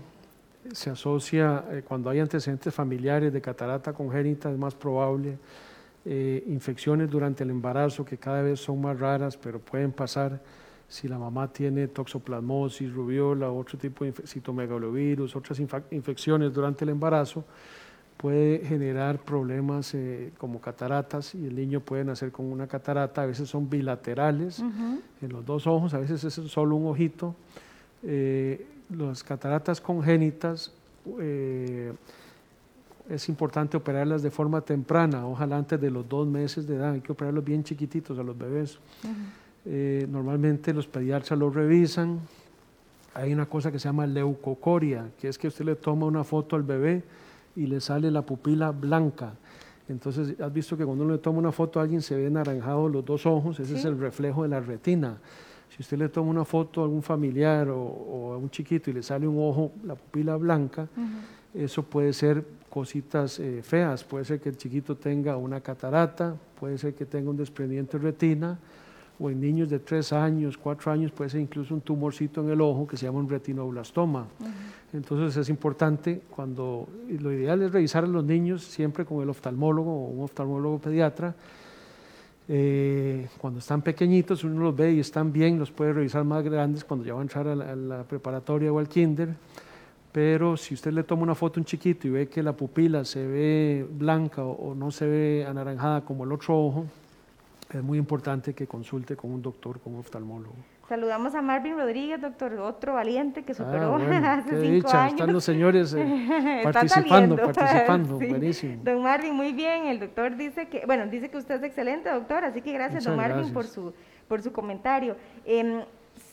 se asocia eh, cuando hay antecedentes familiares de catarata congénita, es más probable eh, infecciones durante el embarazo que cada vez son más raras, pero pueden pasar si la mamá tiene toxoplasmosis, rubiola, otro tipo de citomegalovirus, otras infecciones durante el embarazo, puede generar problemas eh, como cataratas y el niño puede nacer con una catarata, a veces son bilaterales en los dos ojos, a veces es solo un ojito. Eh, las cataratas congénitas es importante operarlas de forma temprana, ojalá antes de los dos meses de edad, hay que operarlos bien chiquititos a los bebés. Eh, normalmente los pediatras los revisan, hay una cosa que se llama leucocoria, que es que usted le toma una foto al bebé y le sale la pupila blanca. Entonces, has visto que cuando uno le toma una foto a alguien se ve naranjado los dos ojos, ese es el reflejo de la retina. Si usted le toma una foto a algún familiar o, a un chiquito y le sale un ojo, la pupila blanca, eso puede ser cositas eh, feas, puede ser que el chiquito tenga una catarata, puede ser que tenga un desprendimiento de retina, o en niños de 3 años, 4 años puede ser incluso un tumorcito en el ojo que se llama un retinoblastoma. Entonces es importante cuando, lo ideal es revisar a los niños siempre con el oftalmólogo o un oftalmólogo pediatra. Eh, cuando están pequeñitos uno los ve y están bien, los puede revisar más grandes cuando ya va a entrar a la preparatoria o al kinder pero si usted le toma una foto a un chiquito y ve que la pupila se ve blanca o, no se ve anaranjada como el otro ojo, es muy importante que consulte con un doctor, con un oftalmólogo. Saludamos a Marvin Rodríguez, doctor, otro valiente que superó ah, hace cinco años. Están los señores eh, participando, participando, buenísimo. Don Marvin, muy bien. El doctor dice que, bueno, dice que usted es excelente, doctor, así que gracias, don Marvin, por su por su comentario. Eh,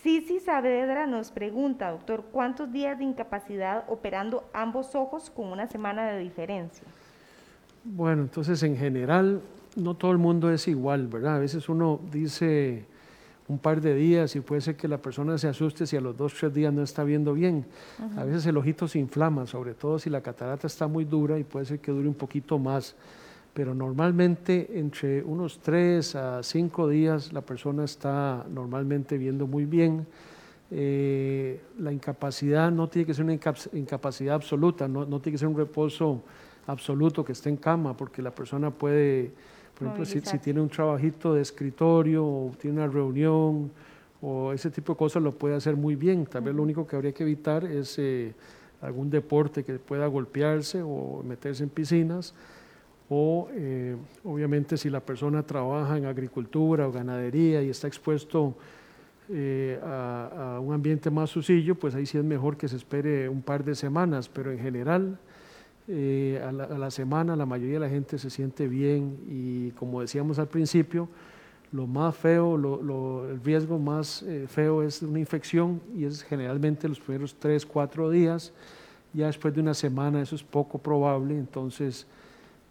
Sisi Saavedra nos pregunta, doctor, ¿cuántos días de incapacidad operando ambos ojos con una semana de diferencia? Bueno, entonces en general no todo el mundo es igual, ¿verdad? A veces uno dice un par de días y puede ser que la persona se asuste si a los dos, tres días no está viendo bien. A veces el ojito se inflama, sobre todo si la catarata está muy dura y puede ser que dure un poquito más pero normalmente entre unos tres a cinco días la persona está normalmente viendo muy bien. Eh, la incapacidad no tiene que ser una incapacidad absoluta, no, tiene que ser un reposo absoluto que esté en cama, porque la persona puede, por ejemplo, si, tiene un trabajito de escritorio o tiene una reunión o ese tipo de cosas, lo puede hacer muy bien. Tal vez lo único que habría que evitar es eh, algún deporte que pueda golpearse o meterse en piscinas o eh, obviamente si la persona trabaja en agricultura o ganadería y está expuesto eh, a, un ambiente más sucillo, pues ahí sí es mejor que se espere un par de semanas, pero en general eh, a, la, semana la mayoría de la gente se siente bien y como decíamos al principio, lo más feo, el riesgo más feo es una infección y es generalmente los primeros tres, cuatro días, ya después de una semana eso es poco probable, entonces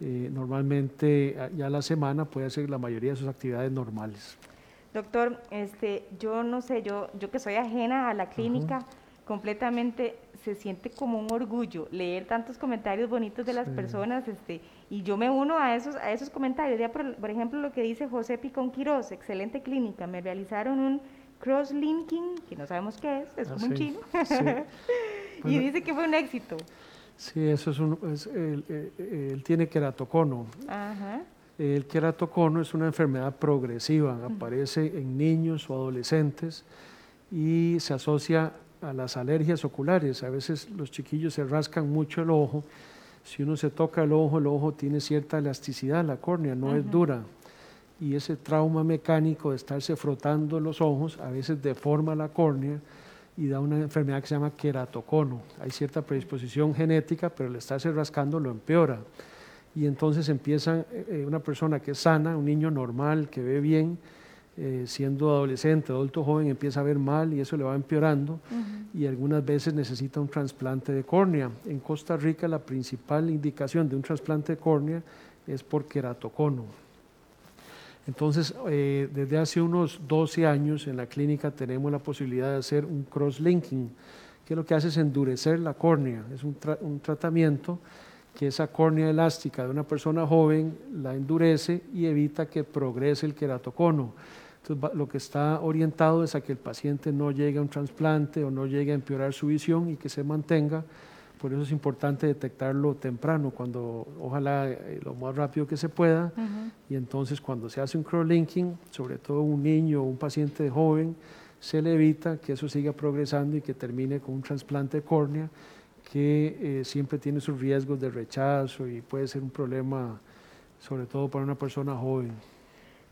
eh, normalmente ya la semana puede hacer la mayoría de sus actividades normales. Doctor, este, yo no sé, yo, yo que soy ajena a la clínica, completamente se siente como un orgullo leer tantos comentarios bonitos de las personas, este, y yo me uno a esos, a esos comentarios. Ya por, por ejemplo, lo que dice José Picón Quiroz, excelente clínica, me realizaron un cross-linking, que no sabemos qué es, es como un ah, chino, y dice que fue un éxito. Sí, eso es un, él, tiene queratocono. El queratocono es una enfermedad progresiva, aparece en niños o adolescentes y se asocia a las alergias oculares. A veces los chiquillos se rascan mucho el ojo Si uno se toca el ojo, el ojo tiene cierta elasticidad, la córnea no es dura. Y ese trauma mecánico de estarse frotando los ojos a veces deforma la córnea y da una enfermedad que se llama queratocono. Hay cierta predisposición genética, pero el estarse rascando lo empeora. Y entonces empieza eh, eh, una persona que es sana, un niño normal, que ve bien, eh, siendo adolescente, adulto joven, empieza a ver mal y eso le va empeorando y algunas veces necesita un trasplante de córnea. En Costa Rica la principal indicación de un trasplante de córnea es por queratocono. Entonces, eh, desde hace unos 12 años en la clínica tenemos la posibilidad de hacer un cross-linking, que lo que hace es endurecer la córnea. Es un, un tratamiento que esa córnea elástica de una persona joven la endurece y evita que progrese el queratocono. Entonces, lo que está orientado es a que el paciente no llegue a un trasplante o no llegue a empeorar su visión y que se mantenga. Por eso es importante detectarlo temprano, cuando ojalá eh, lo más rápido que se pueda. Y entonces cuando se hace un cross-linking, sobre todo un niño o un paciente joven, se le evita que eso siga progresando y que termine con un trasplante de córnea que eh, siempre tiene sus riesgos de rechazo y puede ser un problema, sobre todo para una persona joven.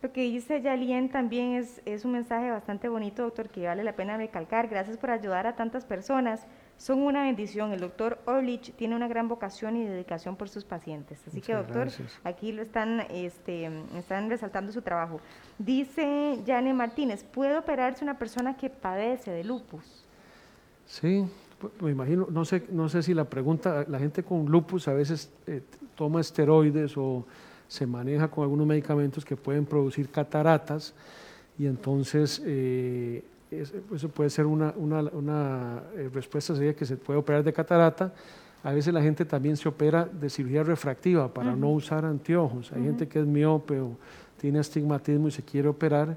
Lo que dice Yalien también es, es un mensaje bastante bonito, doctor, que vale la pena recalcar. Gracias por ayudar a tantas personas. Son una bendición. El doctor Orlich tiene una gran vocación y dedicación por sus pacientes. Así que, doctor, aquí lo están, este, están resaltando su trabajo. Dice Yane Martínez, ¿puede operarse una persona que padece de lupus? Sí, me imagino, no sé, no sé si la pregunta, la gente con lupus a veces eh, toma esteroides o se maneja con algunos medicamentos que pueden producir cataratas y entonces eh, eso puede ser una, una, eh, respuesta sería que se puede operar de catarata. A veces la gente también se opera de cirugía refractiva para no usar anteojos. Hay gente que es miope o tiene astigmatismo y se quiere operar.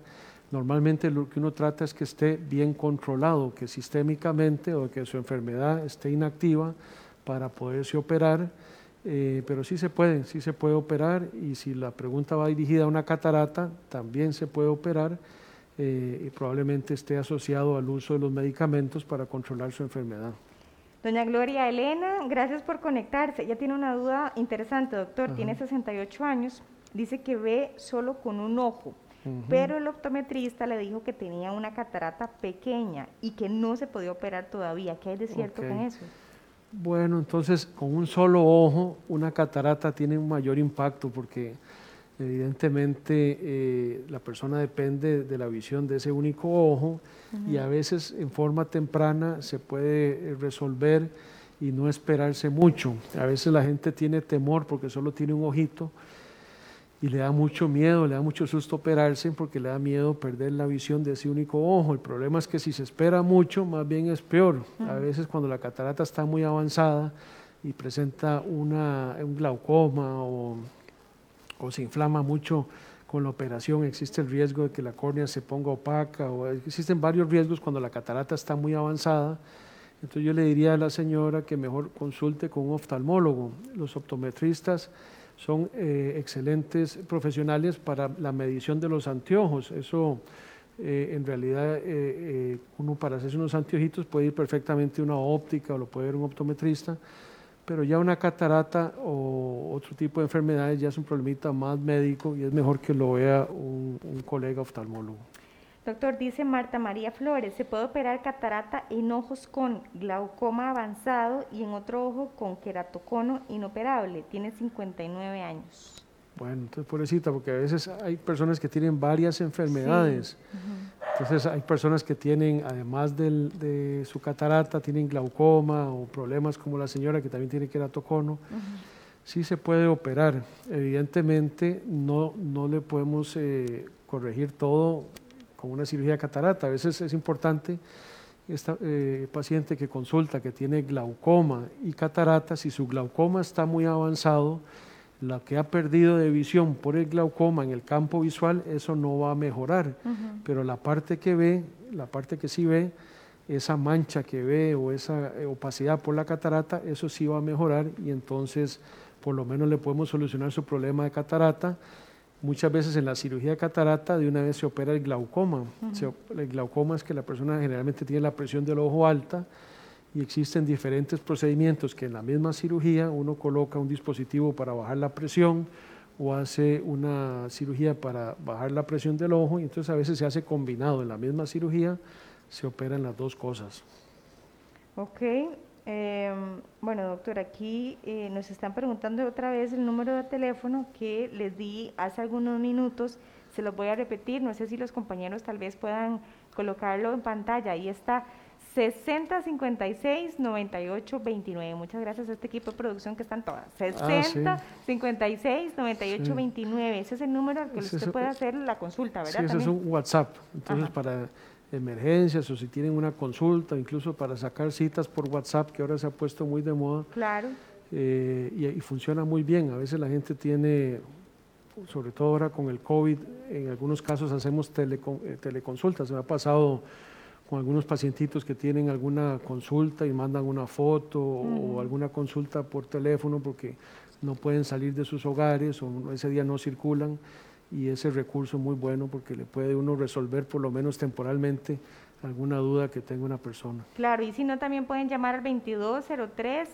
Normalmente lo que uno trata es que esté bien controlado, que sistémicamente o que su enfermedad esté inactiva para poderse operar eh, pero sí se puede, sí se puede operar y si la pregunta va dirigida a una catarata, también se puede operar eh, y probablemente esté asociado al uso de los medicamentos para controlar su enfermedad. Doña Gloria Elena, gracias por conectarse. Ella tiene una duda interesante, doctor. Tiene 68 años, dice que ve solo con un ojo, pero el optometrista le dijo que tenía una catarata pequeña y que no se podía operar todavía. ¿Qué hay de cierto con eso? Bueno, entonces con un solo ojo una catarata tiene un mayor impacto porque evidentemente eh, la persona depende de la visión de ese único ojo y a veces en forma temprana se puede resolver y no esperarse mucho. A veces la gente tiene temor porque solo tiene un ojito y le da mucho miedo, le da mucho susto operarse porque le da miedo perder la visión de ese único ojo. El problema es que si se espera mucho, más bien es peor. A veces cuando la catarata está muy avanzada y presenta una, un glaucoma o, o se inflama mucho con la operación, existe el riesgo de que la córnea se ponga opaca o existen varios riesgos cuando la catarata está muy avanzada. Entonces yo le diría a la señora que mejor consulte con un oftalmólogo. Los optometristas son eh, excelentes profesionales para la medición de los anteojos. Eso eh, en realidad eh, uno para hacerse unos anteojitos puede ir perfectamente una óptica o lo puede ver un optometrista, pero ya una catarata o otro tipo de enfermedades ya es un problemita más médico y es mejor que lo vea un colega oftalmólogo. Doctor, dice Marta María Flores, se puede operar catarata en ojos con glaucoma avanzado y en otro ojo con queratocono inoperable. Tiene 59 años. Bueno, entonces pobrecita, porque a veces hay personas que tienen varias enfermedades. Entonces hay personas que tienen, además de su catarata, tienen glaucoma o problemas como la señora que también tiene queratocono. Sí se puede operar. Evidentemente no, no le podemos eh, corregir todo con una cirugía de catarata. A veces es importante esta eh, paciente que consulta que tiene glaucoma y catarata, si su glaucoma está muy avanzado, la que ha perdido de visión por el glaucoma en el campo visual, eso no va a mejorar. Pero la parte que ve, la parte que sí ve, esa mancha que ve o esa opacidad por la catarata, eso sí va a mejorar y entonces por lo menos le podemos solucionar su problema de catarata Muchas veces en la cirugía de catarata de una vez se opera el glaucoma. el glaucoma es que la persona generalmente tiene la presión del ojo alta y existen diferentes procedimientos que en la misma cirugía uno coloca un dispositivo para bajar la presión o hace una cirugía para bajar la presión del ojo y entonces a veces se hace combinado en la misma cirugía, se operan las dos cosas. Ok, em, bueno doctor, aquí eh, nos están preguntando otra vez el número de teléfono que les di hace algunos minutos, se los voy a repetir, no sé si los compañeros tal vez puedan colocarlo en pantalla, ahí está 6056 98 29. Muchas gracias a este equipo de producción que están todas. 60 56 98 29. Ese es el número al que usted puede hacer la consulta, ¿verdad? Sí, ese es un WhatsApp. Entonces, para emergencias o si tienen una consulta, incluso para sacar citas por WhatsApp, que ahora se ha puesto muy de moda. Claro. Eh, y, funciona muy bien. A veces la gente tiene, sobre todo ahora con el COVID, en algunos casos hacemos eh, teleconsultas. Me ha pasado con algunos pacientitos que tienen alguna consulta y mandan una foto o alguna consulta por teléfono porque no pueden salir de sus hogares o ese día no circulan y ese recurso es muy bueno porque le puede uno resolver por lo menos temporalmente alguna duda que tenga una persona. Claro, y si no también pueden llamar al 2203-2020,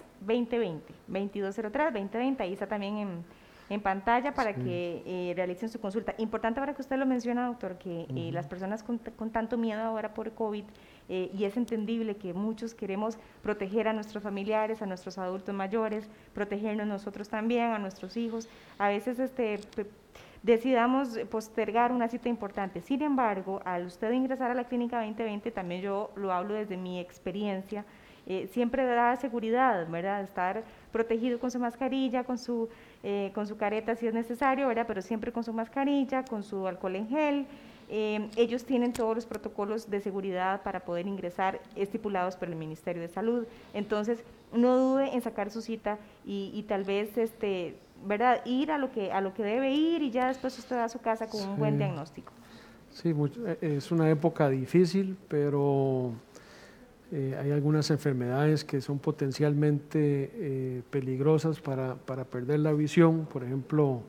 2203-2020, ahí está también en en pantalla para que eh, realicen su consulta. Importante ahora que usted lo menciona, doctor, que eh, las personas con, tanto miedo ahora por COVID, eh, y es entendible que muchos queremos proteger a nuestros familiares, a nuestros adultos mayores, protegernos nosotros también, a nuestros hijos, a veces este, decidamos postergar una cita importante. Sin embargo, al usted ingresar a la clínica 2020, también yo lo hablo desde mi experiencia, siempre da seguridad, ¿verdad? Estar protegido con su mascarilla, con su eh, con su careta si es necesario, ¿verdad? pero siempre con su mascarilla, con su alcohol en gel. Eh, ellos tienen todos los protocolos de seguridad para poder ingresar estipulados por el Ministerio de Salud. Entonces, no dude en sacar su cita y, tal vez este, ¿verdad? ir a lo, que, a lo que debe ir y ya después usted va a su casa con un buen diagnóstico. Sí, eh, es una época difícil, pero eh, hay algunas enfermedades que son potencialmente eh, peligrosas para, para, perder la visión. Por ejemplo,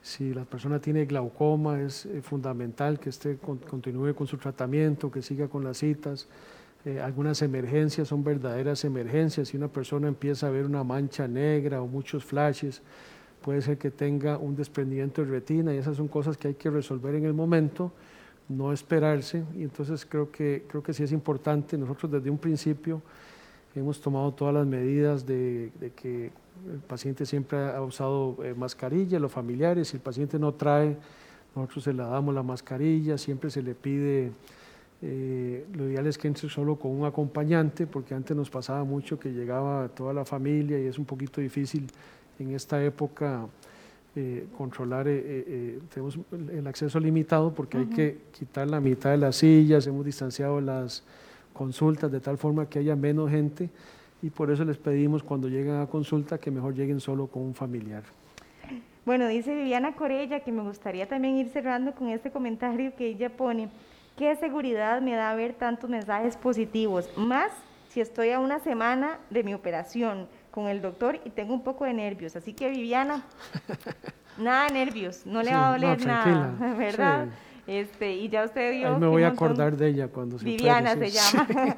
si la persona tiene glaucoma, es eh, fundamental que esté, continúe con su tratamiento, que siga con las citas. Algunas emergencias son verdaderas emergencias. Si una persona empieza a ver una mancha negra o muchos flashes, puede ser que tenga un desprendimiento de retina y esas son cosas que hay que resolver en el momento no esperarse. Y entonces creo que, creo que sí es importante, nosotros desde un principio hemos tomado todas las medidas de, que el paciente siempre ha usado eh, mascarilla, los familiares, si el paciente no trae, nosotros se le damos la mascarilla, siempre se le pide, eh, lo ideal es que entre solo con un acompañante, porque antes nos pasaba mucho que llegaba toda la familia y es un poquito difícil en esta época eh, controlar, eh, eh, tenemos el acceso limitado porque hay que quitar la mitad de las sillas, hemos distanciado las consultas de tal forma que haya menos gente y por eso les pedimos cuando lleguen a consulta que mejor lleguen solo con un familiar. Bueno, dice Viviana Corella que me gustaría también ir cerrando con este comentario que ella pone. ¿Qué seguridad me da ver tantos mensajes positivos? Más si estoy a una semana de mi operación con el doctor y tengo un poco de nervios. Así que Viviana, nada de nervios, no le va a doler nada, ¿verdad? Este, y ya usted vio. Ahí me voy a acordar de ella cuando se Viviana se llama.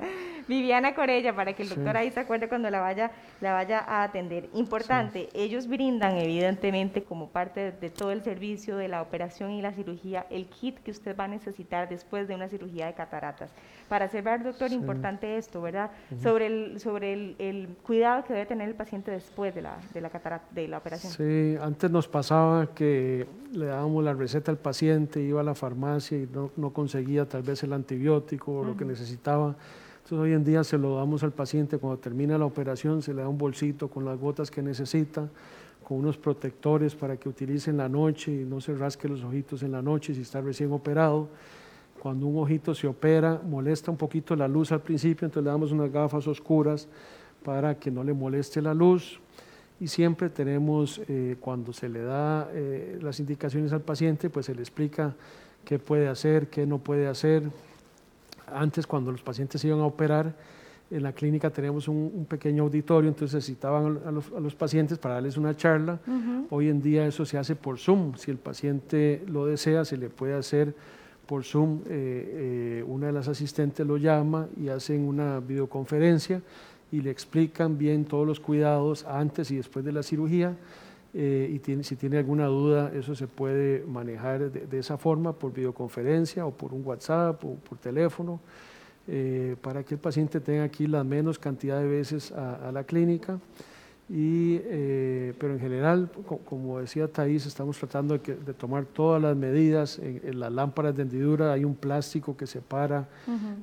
Viviana Corella, para que el doctor ahí se acuerde cuando la vaya, la vaya a atender. Importante, ellos brindan evidentemente como parte de, todo el servicio de la operación y la cirugía el kit que usted va a necesitar después de una cirugía de cataratas. Para cerrar, doctor, importante esto, ¿verdad? Sobre, el, sobre el, cuidado que debe tener el paciente después de la, de la, catarata, de la operación. Sí, antes nos pasaba que le dábamos la receta al paciente, iba a la farmacia y no, no conseguía tal vez el antibiótico o lo que necesitaba entonces hoy en día se lo damos al paciente cuando termina la operación, se le da un bolsito con las gotas que necesita, con unos protectores para que utilice en la noche y no se rasque los ojitos en la noche si está recién operado. Cuando un ojito se opera, molesta un poquito la luz al principio, entonces le damos unas gafas oscuras para que no le moleste la luz. Y siempre tenemos, eh, cuando se le da eh, las indicaciones al paciente, pues se le explica qué puede hacer, qué no puede hacer, antes cuando los pacientes iban a operar, en la clínica teníamos un, pequeño auditorio, entonces citaban a los, pacientes para darles una charla. Hoy en día eso se hace por Zoom. Si el paciente lo desea, se le puede hacer por Zoom, eh, una de las asistentes lo llama y hacen una videoconferencia y le explican bien todos los cuidados antes y después de la cirugía. Y tiene, si tiene alguna duda, eso se puede manejar de, esa forma, por videoconferencia o por un WhatsApp o por teléfono, para que el paciente tenga aquí la menos cantidad de veces a, a la clínica. Y, eh, pero en general, como decía Thais, estamos tratando de, tomar todas las medidas. En, las lámparas de hendidura hay un plástico que separa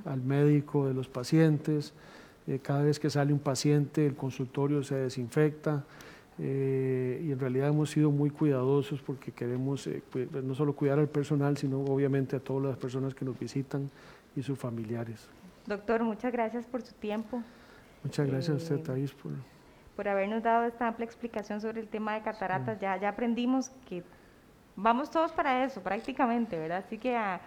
al médico de los pacientes. Eh, cada vez que sale un paciente, el consultorio se desinfecta. Eh, y en realidad hemos sido muy cuidadosos porque queremos no solo cuidar al personal, sino obviamente a todas las personas que nos visitan y sus familiares. Doctor, muchas gracias por su tiempo. Muchas gracias a usted, Thais, por por habernos dado esta amplia explicación sobre el tema de cataratas. Ya, ya aprendimos que vamos todos para eso prácticamente, ¿verdad? Así que a,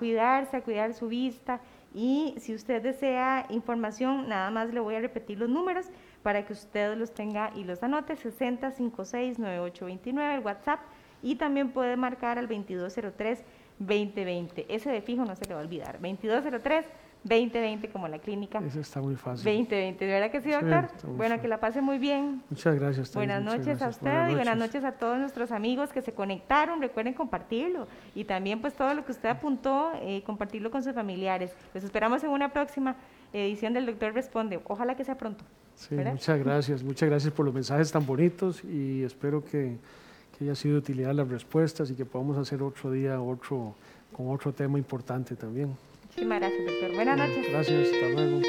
cuidarse, a cuidar su vista. Y si usted desea información, nada más le voy a repetir los números para que usted los tenga y los anote, 6056-9829, el WhatsApp, y también puede marcar al 2203-2020. Ese de fijo no se le va a olvidar, 2203 2020 como la clínica. Eso está muy fácil. 2020, ¿de verdad que sí, doctor? bueno, que la pase muy bien. Muchas gracias. Buenas noches a usted y buenas noches a todos nuestros amigos que se conectaron. Recuerden compartirlo y también pues todo lo que usted apuntó, eh, compartirlo con sus familiares. Los esperamos en una próxima edición del Doctor Responde. Ojalá que sea pronto. Sí, muchas gracias. Muchas gracias por los mensajes tan bonitos y espero que, que haya sido de utilidad las respuestas y que podamos hacer otro día otro con otro tema importante también. Muchísimas gracias, doctor. Buenas noches. Gracias, hasta luego.